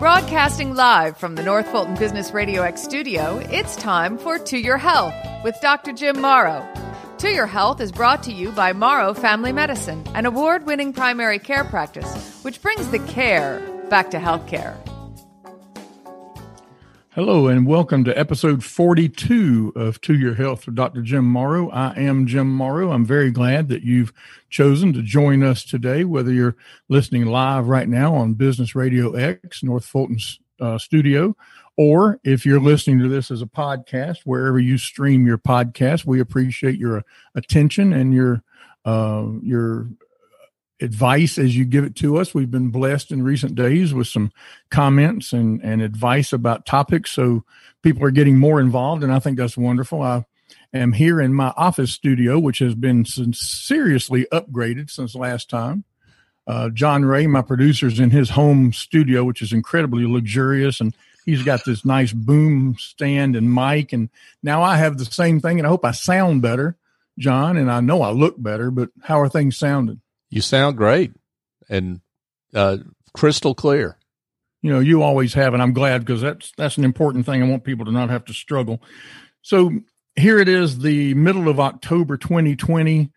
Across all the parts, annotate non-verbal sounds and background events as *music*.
Broadcasting live from the North Fulton Business Radio X studio, it's time for To Your Health with Dr. Jim Morrow. To Your Health is brought to you by Morrow Family Medicine, an award winning primary care practice which brings the care back to healthcare. Hello, and welcome to episode 42 of To Your Health with Dr. Jim Morrow. I am Jim Morrow. I'm very glad that you've chosen to join us today, whether you're listening live right now on Business Radio X, North Fulton's uh, studio, or if you're listening to this as a podcast, wherever you stream your podcast. We appreciate your attention and your uh, your advice as you give it to us. We've been blessed in recent days with some comments and, and advice about topics. So people are getting more involved, and I think that's wonderful. I am here in my office studio, which has been seriously upgraded since last time. Uh, John Ray, my producer, is in his home studio, which is incredibly luxurious, and he's got this nice boom stand and mic. And now I have the same thing, and I hope I sound better, John, and I know I look better. But how are things sounding? You sound great and uh, crystal clear. You know, you always have, and I'm glad because that's that's an important thing. I want people to not have to struggle. So here it is, the middle of October 2020,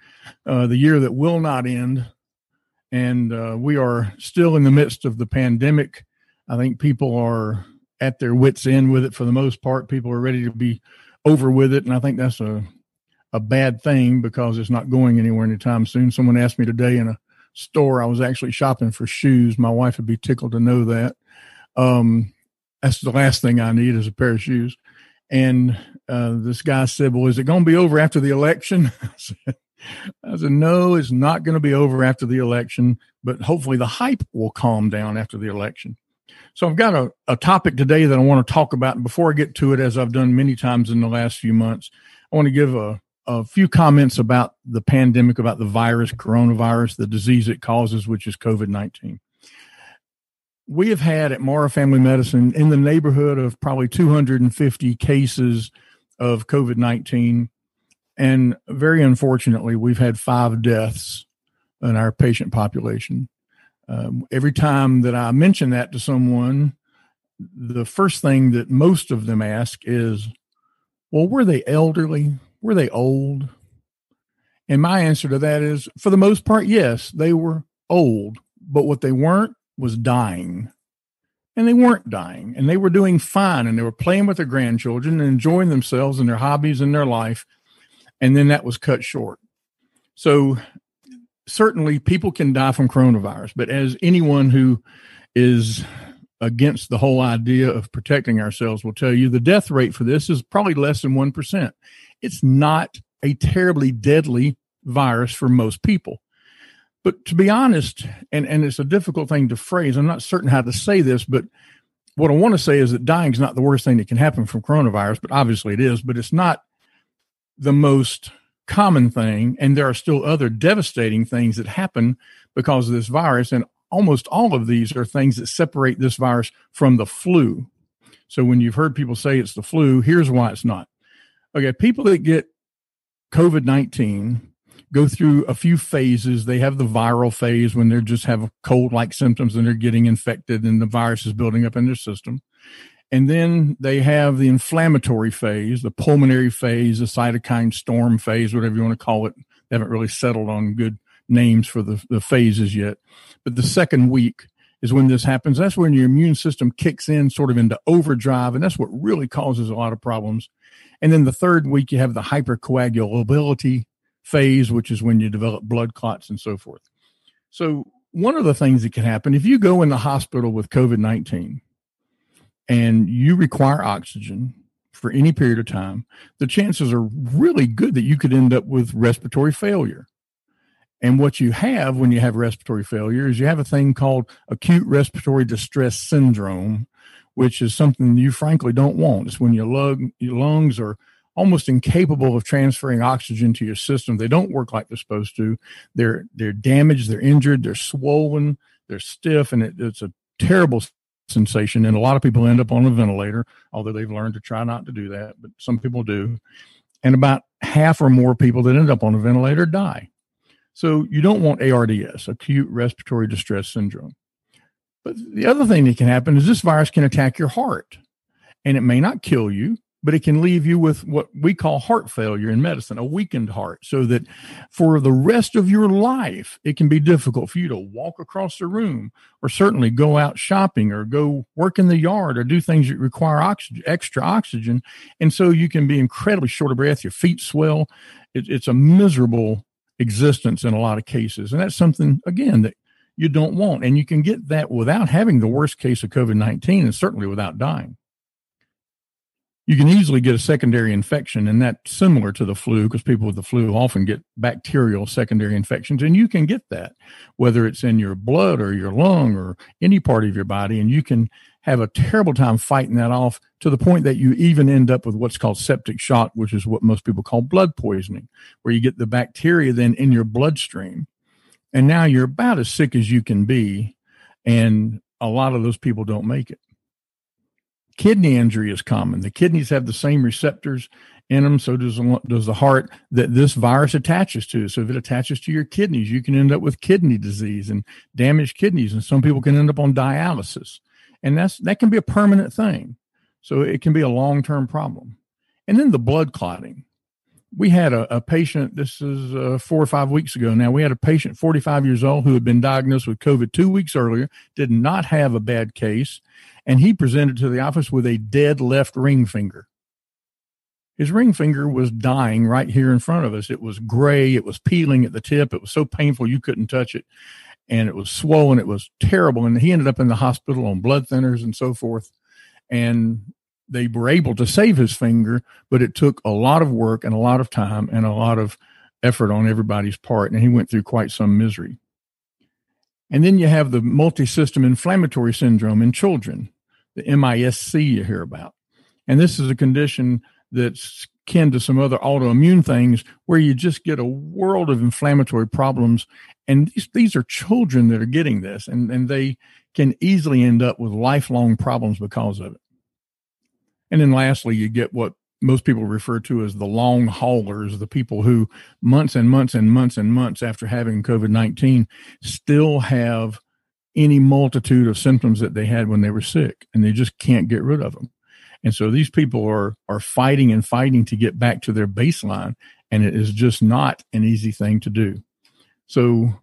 uh, the year that will not end, and uh, we are still in the midst of the pandemic. I think people are at their wits' end with it for the most part. People are ready to be over with it, and I think that's a a bad thing because it's not going anywhere anytime soon. Someone asked me today in a store, I was actually shopping for shoes. My wife would be tickled to know that. Um, that's the last thing I need is a pair of shoes. And uh, this guy said, Well, is it going to be over after the election? *laughs* I said, I said, No, it's not going to be over after the election, but hopefully the hype will calm down after the election. So I've got a, a topic today that I want to talk about. And before I get to it, as I've done many times in the last few months, I want to give a, a few comments about the pandemic, about the virus, coronavirus, the disease it causes, which is COVID 19. We have had at Morrow Family Medicine in the neighborhood of probably 250 cases of COVID 19. And very unfortunately, we've had five deaths in our patient population. Um, every time that I mention that to someone, the first thing that most of them ask is, Well, were they elderly? Were they old? And my answer to that is for the most part, yes, they were old, but what they weren't was dying. And they weren't dying and they were doing fine and they were playing with their grandchildren and enjoying themselves and their hobbies and their life. And then that was cut short. So certainly people can die from coronavirus, but as anyone who is against the whole idea of protecting ourselves will tell you the death rate for this is probably less than 1% it's not a terribly deadly virus for most people. But to be honest, and, and it's a difficult thing to phrase, I'm not certain how to say this, but what I want to say is that dying is not the worst thing that can happen from coronavirus, but obviously it is, but it's not the most common thing. And there are still other devastating things that happen because of this virus. And almost all of these are things that separate this virus from the flu. So when you've heard people say it's the flu, here's why it's not. Okay, people that get COVID 19 go through a few phases. They have the viral phase when they just have cold like symptoms and they're getting infected and the virus is building up in their system. And then they have the inflammatory phase, the pulmonary phase, the cytokine storm phase, whatever you want to call it. They haven't really settled on good names for the, the phases yet. But the second week is when this happens. That's when your immune system kicks in sort of into overdrive. And that's what really causes a lot of problems and then the third week, you have the hypercoagulability phase, which is when you develop blood clots and so forth. So, one of the things that can happen if you go in the hospital with COVID 19 and you require oxygen for any period of time, the chances are really good that you could end up with respiratory failure. And what you have when you have respiratory failure is you have a thing called acute respiratory distress syndrome, which is something you frankly don't want. It's when your, lung, your lungs are almost incapable of transferring oxygen to your system. They don't work like they're supposed to. They're they're damaged, they're injured, they're swollen, they're stiff, and it, it's a terrible sensation. And a lot of people end up on a ventilator, although they've learned to try not to do that, but some people do. And about half or more people that end up on a ventilator die. So you don't want ARDS, acute respiratory distress syndrome. But the other thing that can happen is this virus can attack your heart and it may not kill you, but it can leave you with what we call heart failure in medicine, a weakened heart, so that for the rest of your life, it can be difficult for you to walk across the room or certainly go out shopping or go work in the yard or do things that require oxygen, extra oxygen. And so you can be incredibly short of breath, your feet swell. It, it's a miserable existence in a lot of cases. And that's something, again, that you don't want. And you can get that without having the worst case of COVID 19 and certainly without dying. You can easily get a secondary infection, and that's similar to the flu because people with the flu often get bacterial secondary infections, and you can get that whether it's in your blood or your lung or any part of your body, and you can have a terrible time fighting that off to the point that you even end up with what's called septic shock, which is what most people call blood poisoning, where you get the bacteria then in your bloodstream and now you're about as sick as you can be. And a lot of those people don't make it. Kidney injury is common. The kidneys have the same receptors in them. So does, does the heart that this virus attaches to. So if it attaches to your kidneys, you can end up with kidney disease and damaged kidneys. And some people can end up on dialysis. And that's, that can be a permanent thing. So it can be a long term problem. And then the blood clotting we had a, a patient, this is uh, four or five weeks ago now, we had a patient, 45 years old, who had been diagnosed with COVID two weeks earlier, did not have a bad case, and he presented to the office with a dead left ring finger. His ring finger was dying right here in front of us. It was gray, it was peeling at the tip, it was so painful you couldn't touch it, and it was swollen, it was terrible. And he ended up in the hospital on blood thinners and so forth. And they were able to save his finger, but it took a lot of work and a lot of time and a lot of effort on everybody's part. And he went through quite some misery. And then you have the multi-system inflammatory syndrome in children, the MISC you hear about. And this is a condition that's kin to some other autoimmune things where you just get a world of inflammatory problems. And these, these are children that are getting this and, and they can easily end up with lifelong problems because of it. And then lastly, you get what most people refer to as the long haulers, the people who months and months and months and months after having COVID 19 still have any multitude of symptoms that they had when they were sick and they just can't get rid of them. And so these people are, are fighting and fighting to get back to their baseline. And it is just not an easy thing to do. So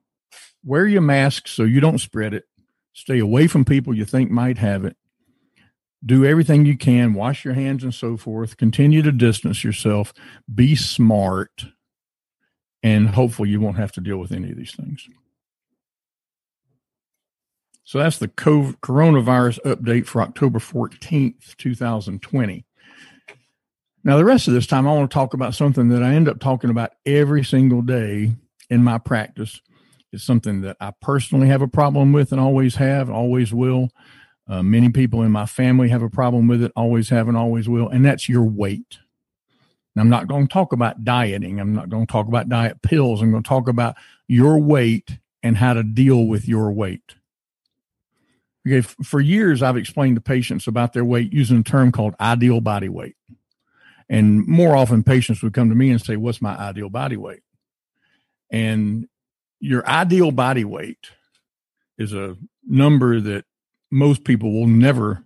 wear your mask so you don't spread it. Stay away from people you think might have it do everything you can, wash your hands and so forth, continue to distance yourself, be smart, and hopefully you won't have to deal with any of these things. So that's the coronavirus update for October 14th, 2020. Now, the rest of this time, I want to talk about something that I end up talking about every single day in my practice. It's something that I personally have a problem with and always have, always will. Uh, many people in my family have a problem with it, always have and always will, and that's your weight. I'm not going to talk about dieting. I'm not going to talk about diet pills. I'm going to talk about your weight and how to deal with your weight. Okay, for years, I've explained to patients about their weight using a term called ideal body weight. And more often, patients would come to me and say, What's my ideal body weight? And your ideal body weight is a number that most people will never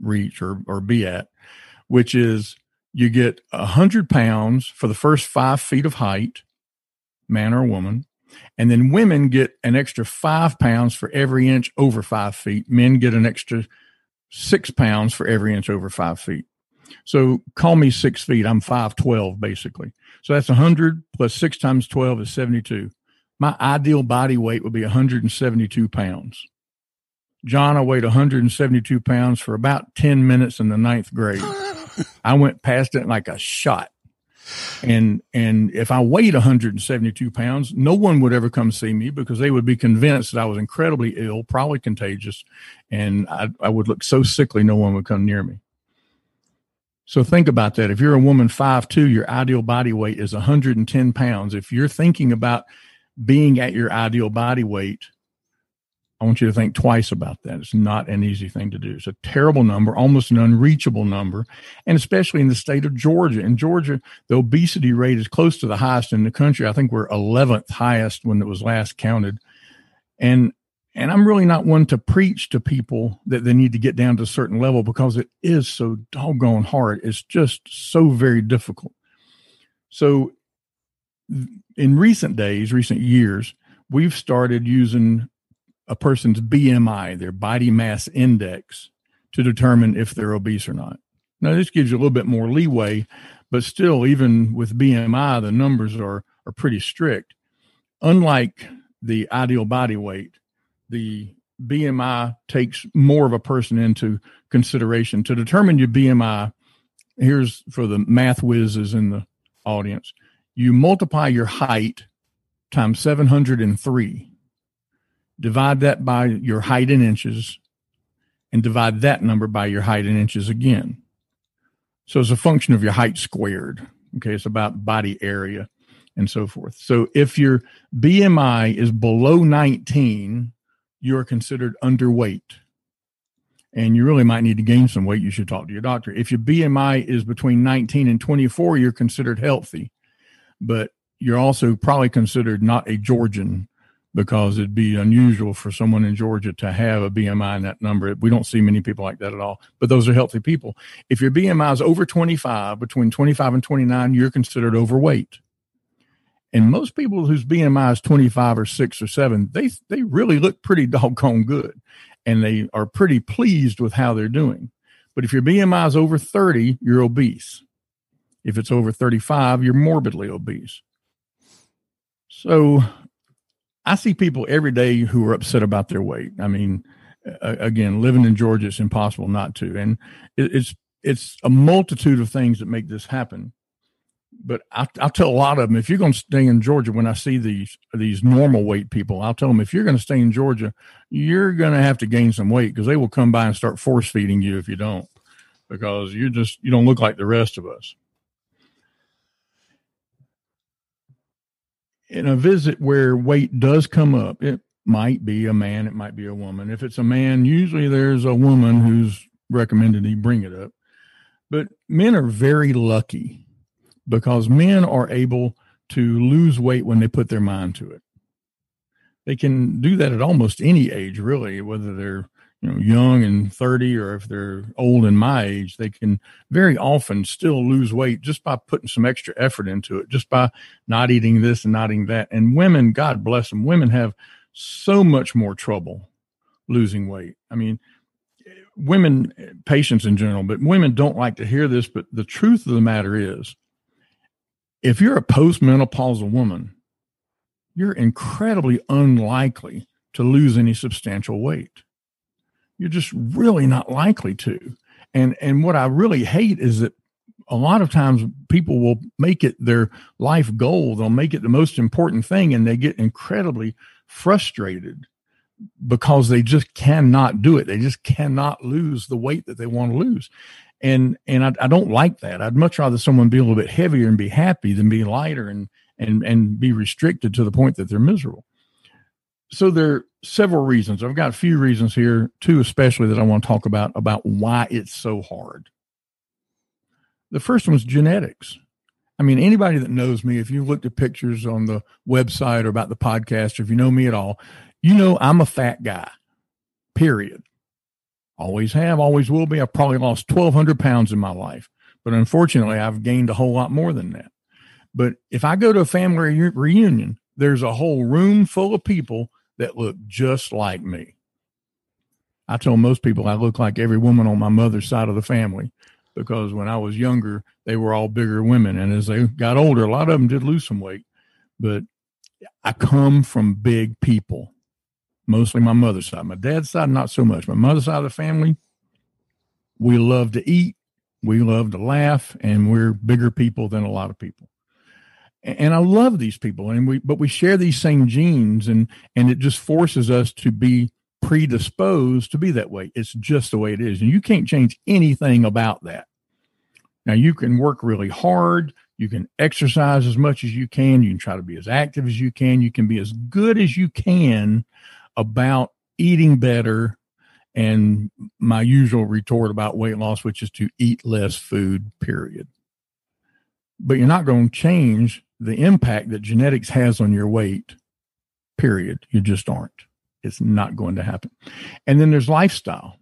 reach or, or be at, which is you get a hundred pounds for the first five feet of height, man or woman. And then women get an extra five pounds for every inch over five feet. Men get an extra six pounds for every inch over five feet. So call me six feet. I'm 5'12 basically. So that's 100 plus six times 12 is 72. My ideal body weight would be 172 pounds. John, I weighed 172 pounds for about 10 minutes in the ninth grade. I went past it like a shot. And and if I weighed 172 pounds, no one would ever come see me because they would be convinced that I was incredibly ill, probably contagious, and I, I would look so sickly no one would come near me. So think about that. If you're a woman five two, your ideal body weight is 110 pounds. If you're thinking about being at your ideal body weight, I want you to think twice about that. It's not an easy thing to do. It's a terrible number, almost an unreachable number, and especially in the state of Georgia. In Georgia, the obesity rate is close to the highest in the country. I think we're 11th highest when it was last counted. And And I'm really not one to preach to people that they need to get down to a certain level because it is so doggone hard. It's just so very difficult. So, in recent days, recent years, we've started using a person's BMI, their body mass index, to determine if they're obese or not. Now, this gives you a little bit more leeway, but still, even with BMI, the numbers are, are pretty strict. Unlike the ideal body weight, the BMI takes more of a person into consideration. To determine your BMI, here's for the math whizzes in the audience you multiply your height times 703, divide that by your height in inches, and divide that number by your height in inches again. So it's a function of your height squared. Okay, it's about body area and so forth. So if your BMI is below 19, you're considered underweight. And you really might need to gain some weight. You should talk to your doctor. If your BMI is between 19 and 24, you're considered healthy. But you're also probably considered not a Georgian because it'd be unusual for someone in Georgia to have a BMI in that number. We don't see many people like that at all, but those are healthy people. If your BMI is over 25, between 25 and 29, you're considered overweight. And most people whose BMI is 25 or 6 or 7, they they really look pretty *laughs* doggone good and they are pretty pleased with how they're doing. But if your BMI is over 30, you're obese. If it's over 35, you're morbidly obese. So I see people every day who are upset about their weight. I mean, uh, again, living in Georgia, it's impossible not to, and it, it's it's a multitude of things that make this happen. But I, I'll tell a lot of them if you're going to stay in Georgia. When I see these these normal weight people, I'll tell them if you're going to stay in Georgia, you're going to have to gain some weight because they will come by and start force feeding you if you don't, because you just you don't look like the rest of us. In a visit where weight does come up, it might be a man, it might be a woman. If it's a man, usually there's a woman who's recommended he bring it up. But men are very lucky because men are able to lose weight when they put their mind to it. They can do that at almost any age, really, whether they're you know young and 30 or if they're old in my age they can very often still lose weight just by putting some extra effort into it just by not eating this and not eating that. And women god bless them women have so much more trouble losing weight. I mean women patients in general but women don't like to hear this but the truth of the matter is if you're a postmenopausal woman you're incredibly unlikely to lose any substantial weight you're just really not likely to. And and what I really hate is that a lot of times people will make it their life goal. They'll make it the most important thing and they get incredibly frustrated because they just cannot do it. They just cannot lose the weight that they want to lose. And and I, I don't like that. I'd much rather someone be a little bit heavier and be happy than be lighter and and and be restricted to the point that they're miserable so there are several reasons. I've got a few reasons here, two especially that I want to talk about about why it's so hard. The first one is genetics. I mean, anybody that knows me, if you've looked at pictures on the website or about the podcast, or if you know me at all, you know I'm a fat guy. Period. Always have, always will be. I've probably lost 1,200 pounds in my life, but unfortunately, I've gained a whole lot more than that. But if I go to a family re- reunion, there's a whole room full of people that look just like me. I told most people I look like every woman on my mother's side of the family because when I was younger, they were all bigger women. And as they got older, a lot of them did lose some weight. But I come from big people, mostly my mother's side. My dad's side, not so much. My mother's side of the family, we love to eat, we love to laugh, and we're bigger people than a lot of people and I love these people, and we but we share these same genes, and and it just forces us to be predisposed to be that way. It's just the way it is, and you can't change anything about that. Now you can work really hard, you can exercise as much as you can, you can try to be as active as you can, you can be as good as you can about eating better and my usual retort about weight loss which is to eat less food period but you're not going to change the impact that genetics has on your weight, period. You just aren't. It's not going to happen. And then there's lifestyle.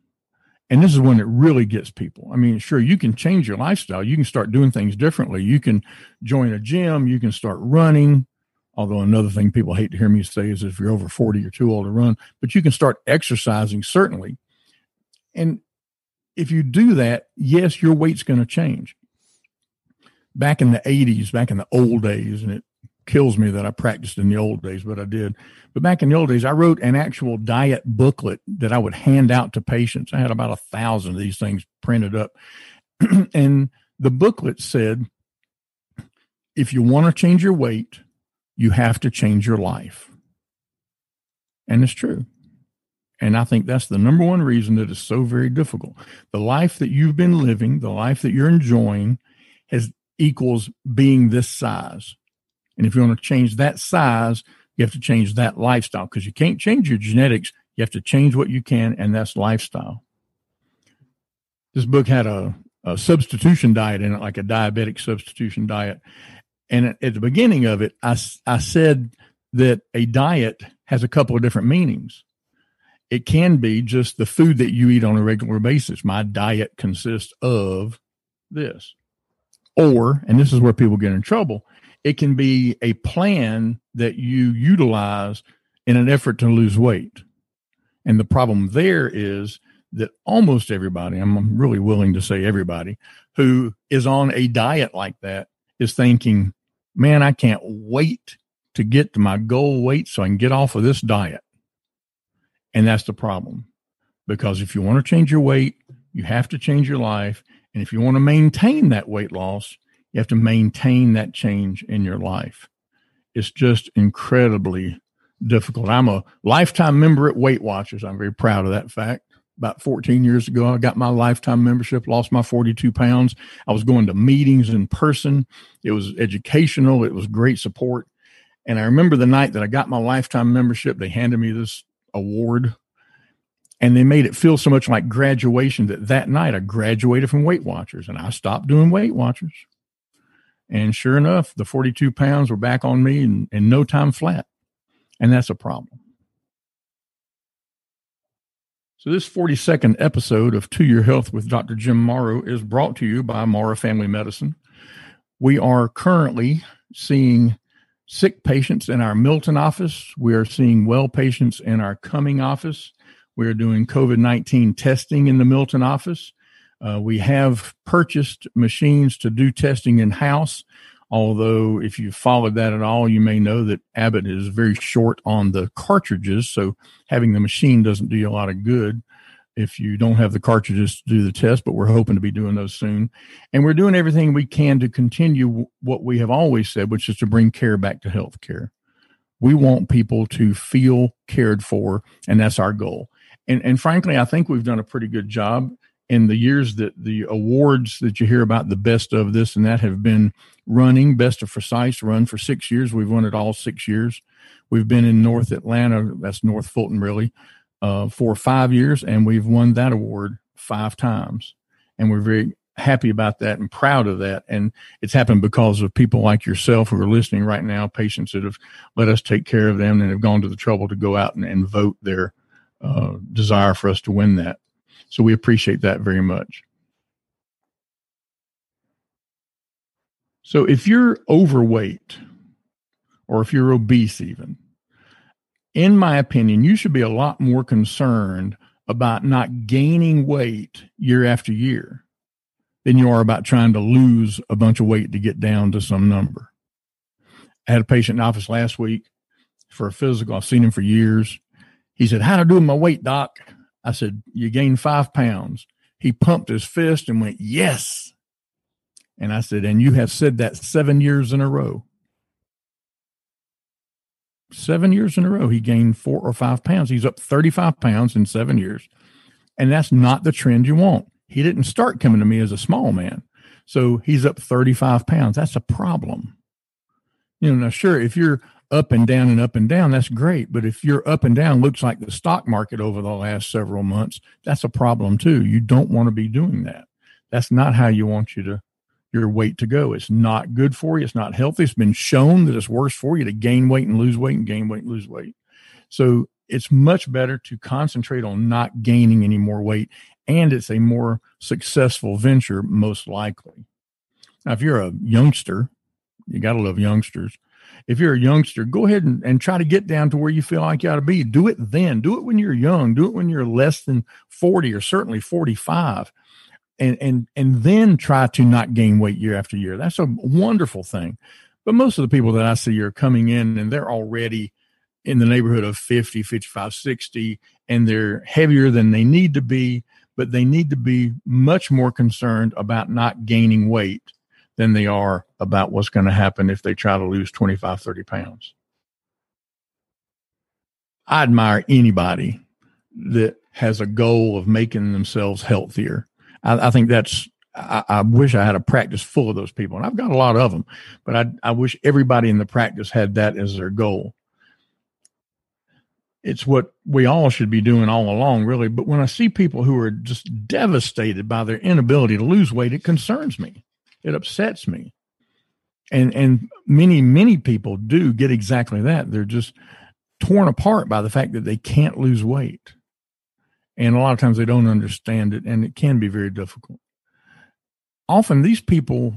And this is when it really gets people. I mean, sure, you can change your lifestyle. You can start doing things differently. You can join a gym. You can start running. Although another thing people hate to hear me say is if you're over 40, you're too old to run, but you can start exercising, certainly. And if you do that, yes, your weight's going to change. Back in the 80s, back in the old days, and it kills me that I practiced in the old days, but I did. But back in the old days, I wrote an actual diet booklet that I would hand out to patients. I had about a thousand of these things printed up. *clears throat* and the booklet said, if you want to change your weight, you have to change your life. And it's true. And I think that's the number one reason that it's so very difficult. The life that you've been living, the life that you're enjoying, has equals being this size. And if you want to change that size, you have to change that lifestyle because you can't change your genetics. You have to change what you can, and that's lifestyle. This book had a, a substitution diet in it, like a diabetic substitution diet. And at the beginning of it, I, I said that a diet has a couple of different meanings. It can be just the food that you eat on a regular basis. My diet consists of this. Or, and this is where people get in trouble, it can be a plan that you utilize in an effort to lose weight. And the problem there is that almost everybody, I'm really willing to say everybody, who is on a diet like that is thinking, man, I can't wait to get to my goal weight so I can get off of this diet. And that's the problem. Because if you want to change your weight, you have to change your life. And if you want to maintain that weight loss, you have to maintain that change in your life. It's just incredibly difficult. I'm a lifetime member at Weight Watchers. I'm very proud of that fact. About 14 years ago, I got my lifetime membership, lost my 42 pounds. I was going to meetings in person. It was educational. It was great support. And I remember the night that I got my lifetime membership, they handed me this award and they made it feel so much like graduation that that night I graduated from Weight Watchers and I stopped doing Weight Watchers. And sure enough, the 42 pounds were back on me in, in no time flat. And that's a problem. So, this 42nd episode of To Your Health with Dr. Jim Morrow is brought to you by Morrow Family Medicine. We are currently seeing sick patients in our Milton office. We are seeing well patients in our Cumming office. We are doing COVID 19 testing in the Milton office. Uh, we have purchased machines to do testing in house. Although, if you followed that at all, you may know that Abbott is very short on the cartridges. So, having the machine doesn't do you a lot of good if you don't have the cartridges to do the test, but we're hoping to be doing those soon. And we're doing everything we can to continue what we have always said, which is to bring care back to healthcare. We want people to feel cared for, and that's our goal. And, and frankly, I think we've done a pretty good job in the years that the awards that you hear about the best of this and that have been running. Best of precise run for six years. We've won it all six years. We've been in north atlanta that's north fulton really uh, for five years and we've won that award five times. And we're very happy about that and proud of that. And it's happened because of people like yourself who are listening right now patients that have let us take care of them and have gone to the trouble to go out and, and vote their uh, desire for us to win that. So we appreciate that very much. So if you're overweight or if you're obese, even, in my opinion, you should be a lot more concerned about not gaining weight year after year than you are about trying to lose a bunch of weight to get down to some number. I had a patient in office last week for a physical. I've seen him for years. He said, How to do with my weight, doc? I said, You gained five pounds. He pumped his fist and went, Yes. And I said, And you have said that seven years in a row. Seven years in a row, he gained four or five pounds. He's up 35 pounds in seven years. And that's not the trend you want. He didn't start coming to me as a small man. So he's up 35 pounds. That's a problem. You know, now, sure, if you're up and down and up and down, that's great. But if your up and down looks like the stock market over the last several months, that's a problem too. You don't want to be doing that. That's not how you want you to your weight to go. It's not good for you. It's not healthy. It's been shown that it's worse for you to gain weight and lose weight and gain weight and lose weight. So it's much better to concentrate on not gaining any more weight, and it's a more successful venture, most likely. Now, if you're a youngster, you got to love youngsters. If you're a youngster, go ahead and, and try to get down to where you feel like you ought to be. Do it then. Do it when you're young. Do it when you're less than 40 or certainly 45. And, and, and then try to not gain weight year after year. That's a wonderful thing. But most of the people that I see are coming in and they're already in the neighborhood of 50, 55, 60, and they're heavier than they need to be, but they need to be much more concerned about not gaining weight than they are about what's going to happen if they try to lose 25, 30 pounds. I admire anybody that has a goal of making themselves healthier. I, I think that's, I, I, wish I had a practice full of those people, and I've got a lot of them, but I, I wish everybody in the practice had that as their goal it's what we all should be doing all along, really. But when I see people who are just devastated by their inability to lose weight, it concerns me. It upsets me. And and many, many people do get exactly that. They're just torn apart by the fact that they can't lose weight. And a lot of times they don't understand it, and it can be very difficult. Often these people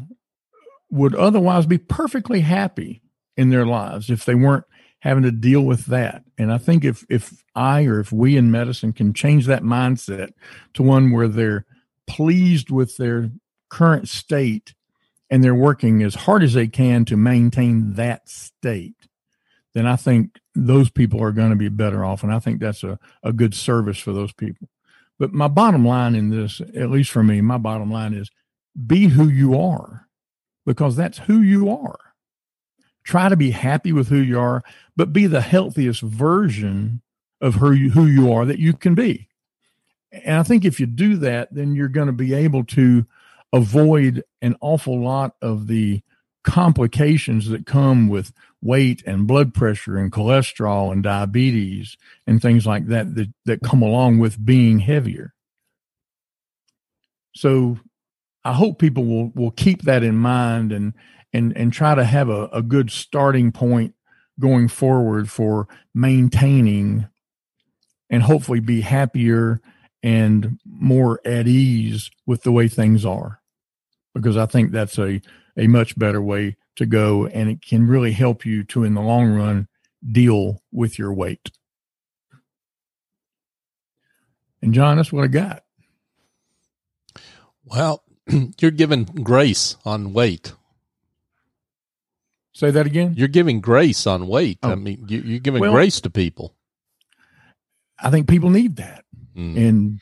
would otherwise be perfectly happy in their lives if they weren't having to deal with that. And I think if if I or if we in medicine can change that mindset to one where they're pleased with their current state and they're working as hard as they can to maintain that state, then I think those people are going to be better off. And I think that's a, a good service for those people. But my bottom line in this, at least for me, my bottom line is be who you are because that's who you are. Try to be happy with who you are, but be the healthiest version of who you, who you are that you can be. And I think if you do that, then you're going to be able to avoid an awful lot of the complications that come with weight and blood pressure and cholesterol and diabetes and things like that that, that come along with being heavier. So I hope people will will keep that in mind and and and try to have a, a good starting point going forward for maintaining and hopefully be happier and more at ease with the way things are. Because i think that's a a much better way to go and it can really help you to in the long run deal with your weight. And john that's what i got. Well *clears throat* you're given grace on weight Say that again. You're giving grace on weight. Oh. I mean, you, are giving well, grace to people. I think people need that mm. in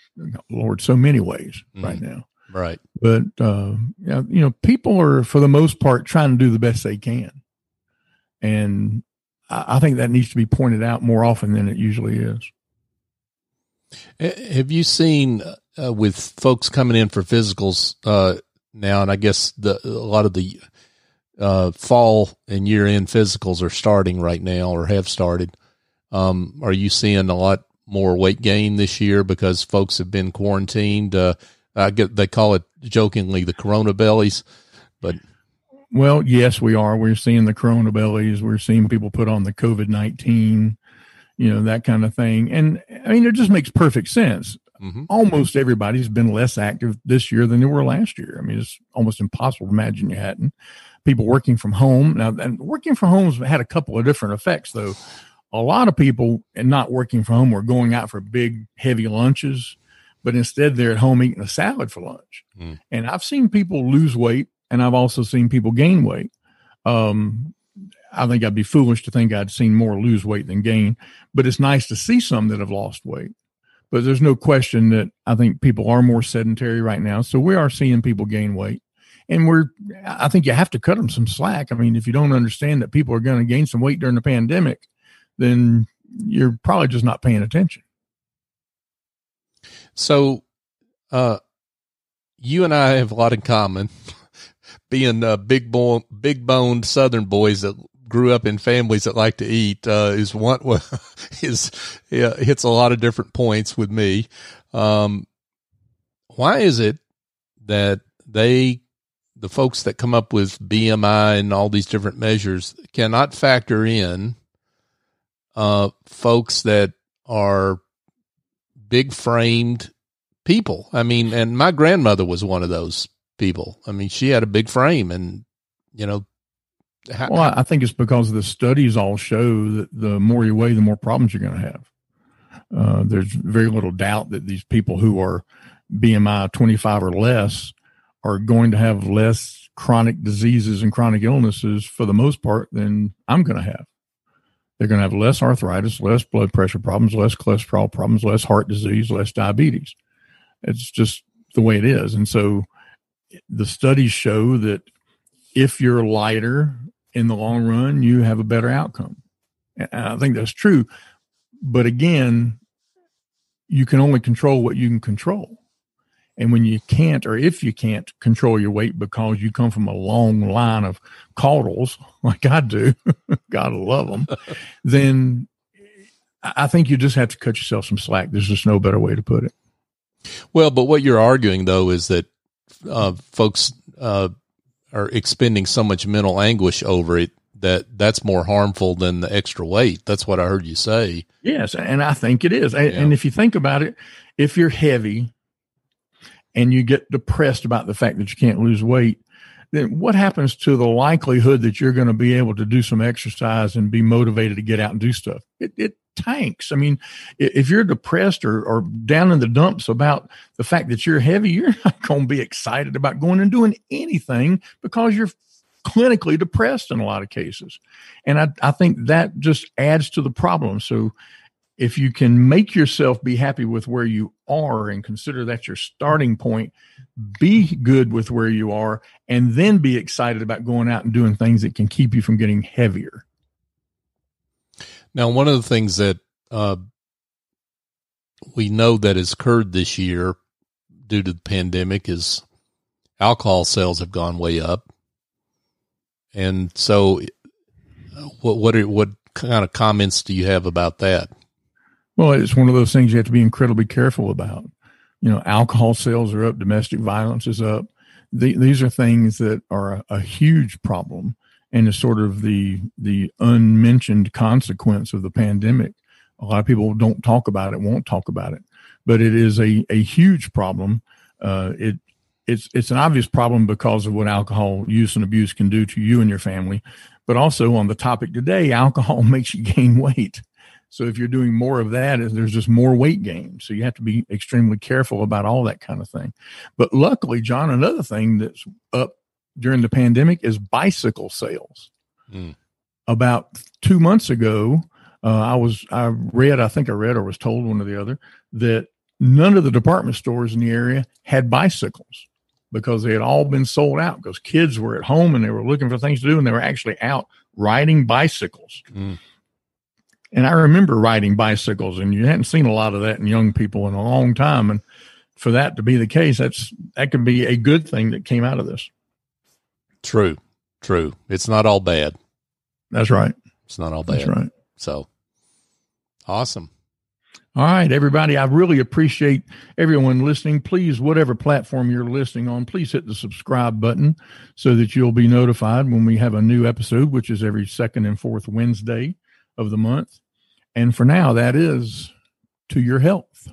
Lord so many ways mm. right now. Right. But uh, you know, people are for the most part trying to do the best they can, and I, I think that needs to be pointed out more often than it usually is. Have you seen uh, with folks coming in for physicals uh, now, and I guess the a lot of the uh, fall and year end physicals are starting right now or have started. Um, are you seeing a lot more weight gain this year because folks have been quarantined? Uh, I get they call it jokingly the Corona bellies, but well, yes, we are. We're seeing the Corona bellies. We're seeing people put on the COVID nineteen, you know, that kind of thing. And I mean, it just makes perfect sense. Mm-hmm. Almost everybody's been less active this year than they were last year. I mean, it's almost impossible to imagine you hadn't people working from home. Now, and working from home has had a couple of different effects, though. A lot of people and not working from home were going out for big, heavy lunches, but instead they're at home eating a salad for lunch. Mm. And I've seen people lose weight, and I've also seen people gain weight. Um, I think I'd be foolish to think I'd seen more lose weight than gain, but it's nice to see some that have lost weight. But there's no question that I think people are more sedentary right now. So we are seeing people gain weight and we're i think you have to cut them some slack. I mean if you don't understand that people are going to gain some weight during the pandemic then you're probably just not paying attention. So uh you and i have a lot in common *laughs* being uh, big bone big boned southern boys that grew up in families that like to eat uh, is one *laughs* is yeah, hits a lot of different points with me. Um why is it that they the folks that come up with BMI and all these different measures cannot factor in uh, folks that are big framed people. I mean, and my grandmother was one of those people. I mean, she had a big frame and, you know, how, well, I think it's because the studies all show that the more you weigh, the more problems you're going to have. Uh, there's very little doubt that these people who are BMI 25 or less are going to have less chronic diseases and chronic illnesses for the most part than I'm going to have. They're going to have less arthritis, less blood pressure problems, less cholesterol problems, less heart disease, less diabetes. It's just the way it is. And so the studies show that if you're lighter in the long run, you have a better outcome. And I think that's true. But again, you can only control what you can control. And when you can't, or if you can't control your weight because you come from a long line of caudals, *laughs* like I do, *laughs* gotta love them, *laughs* then I think you just have to cut yourself some slack. There's just no better way to put it. Well, but what you're arguing though is that uh, folks uh, are expending so much mental anguish over it that that's more harmful than the extra weight. That's what I heard you say. Yes, and I think it is. Yeah. And if you think about it, if you're heavy and you get depressed about the fact that you can't lose weight, then what happens to the likelihood that you're going to be able to do some exercise and be motivated to get out and do stuff? It, it tanks. I mean, if you're depressed or, or down in the dumps about the fact that you're heavy, you're *laughs* not going to be excited about going and doing anything because you're clinically depressed in a lot of cases. And I, I think that just adds to the problem. So if you can make yourself be happy with where you are and consider that your starting point, be good with where you are, and then be excited about going out and doing things that can keep you from getting heavier. Now, one of the things that uh, we know that has occurred this year due to the pandemic is alcohol sales have gone way up. And so, what what are, what kind of comments do you have about that? Well, it's one of those things you have to be incredibly careful about. You know, alcohol sales are up, domestic violence is up. The, these are things that are a, a huge problem and is sort of the the unmentioned consequence of the pandemic. A lot of people don't talk about it, won't talk about it, but it is a a huge problem. Uh, it it's it's an obvious problem because of what alcohol use and abuse can do to you and your family, but also on the topic today, alcohol *laughs* makes you gain weight. So if you're doing more of that, there's just more weight gain. So you have to be extremely careful about all that kind of thing. But luckily, John, another thing that's up during the pandemic is bicycle sales. Mm. About two months ago, uh, I was I read I think I read or was told one or the other that none of the department stores in the area had bicycles because they had all been sold out because kids were at home and they were looking for things to do and they were actually out riding bicycles. Mm. And I remember riding bicycles, and you hadn't seen a lot of that in young people in a long time. And for that to be the case, that's that could be a good thing that came out of this. True. True. It's not all bad. That's right. It's not all bad. That's right. So awesome. All right, everybody. I really appreciate everyone listening. Please, whatever platform you're listening on, please hit the subscribe button so that you'll be notified when we have a new episode, which is every second and fourth Wednesday of the month. And for now, that is to your health.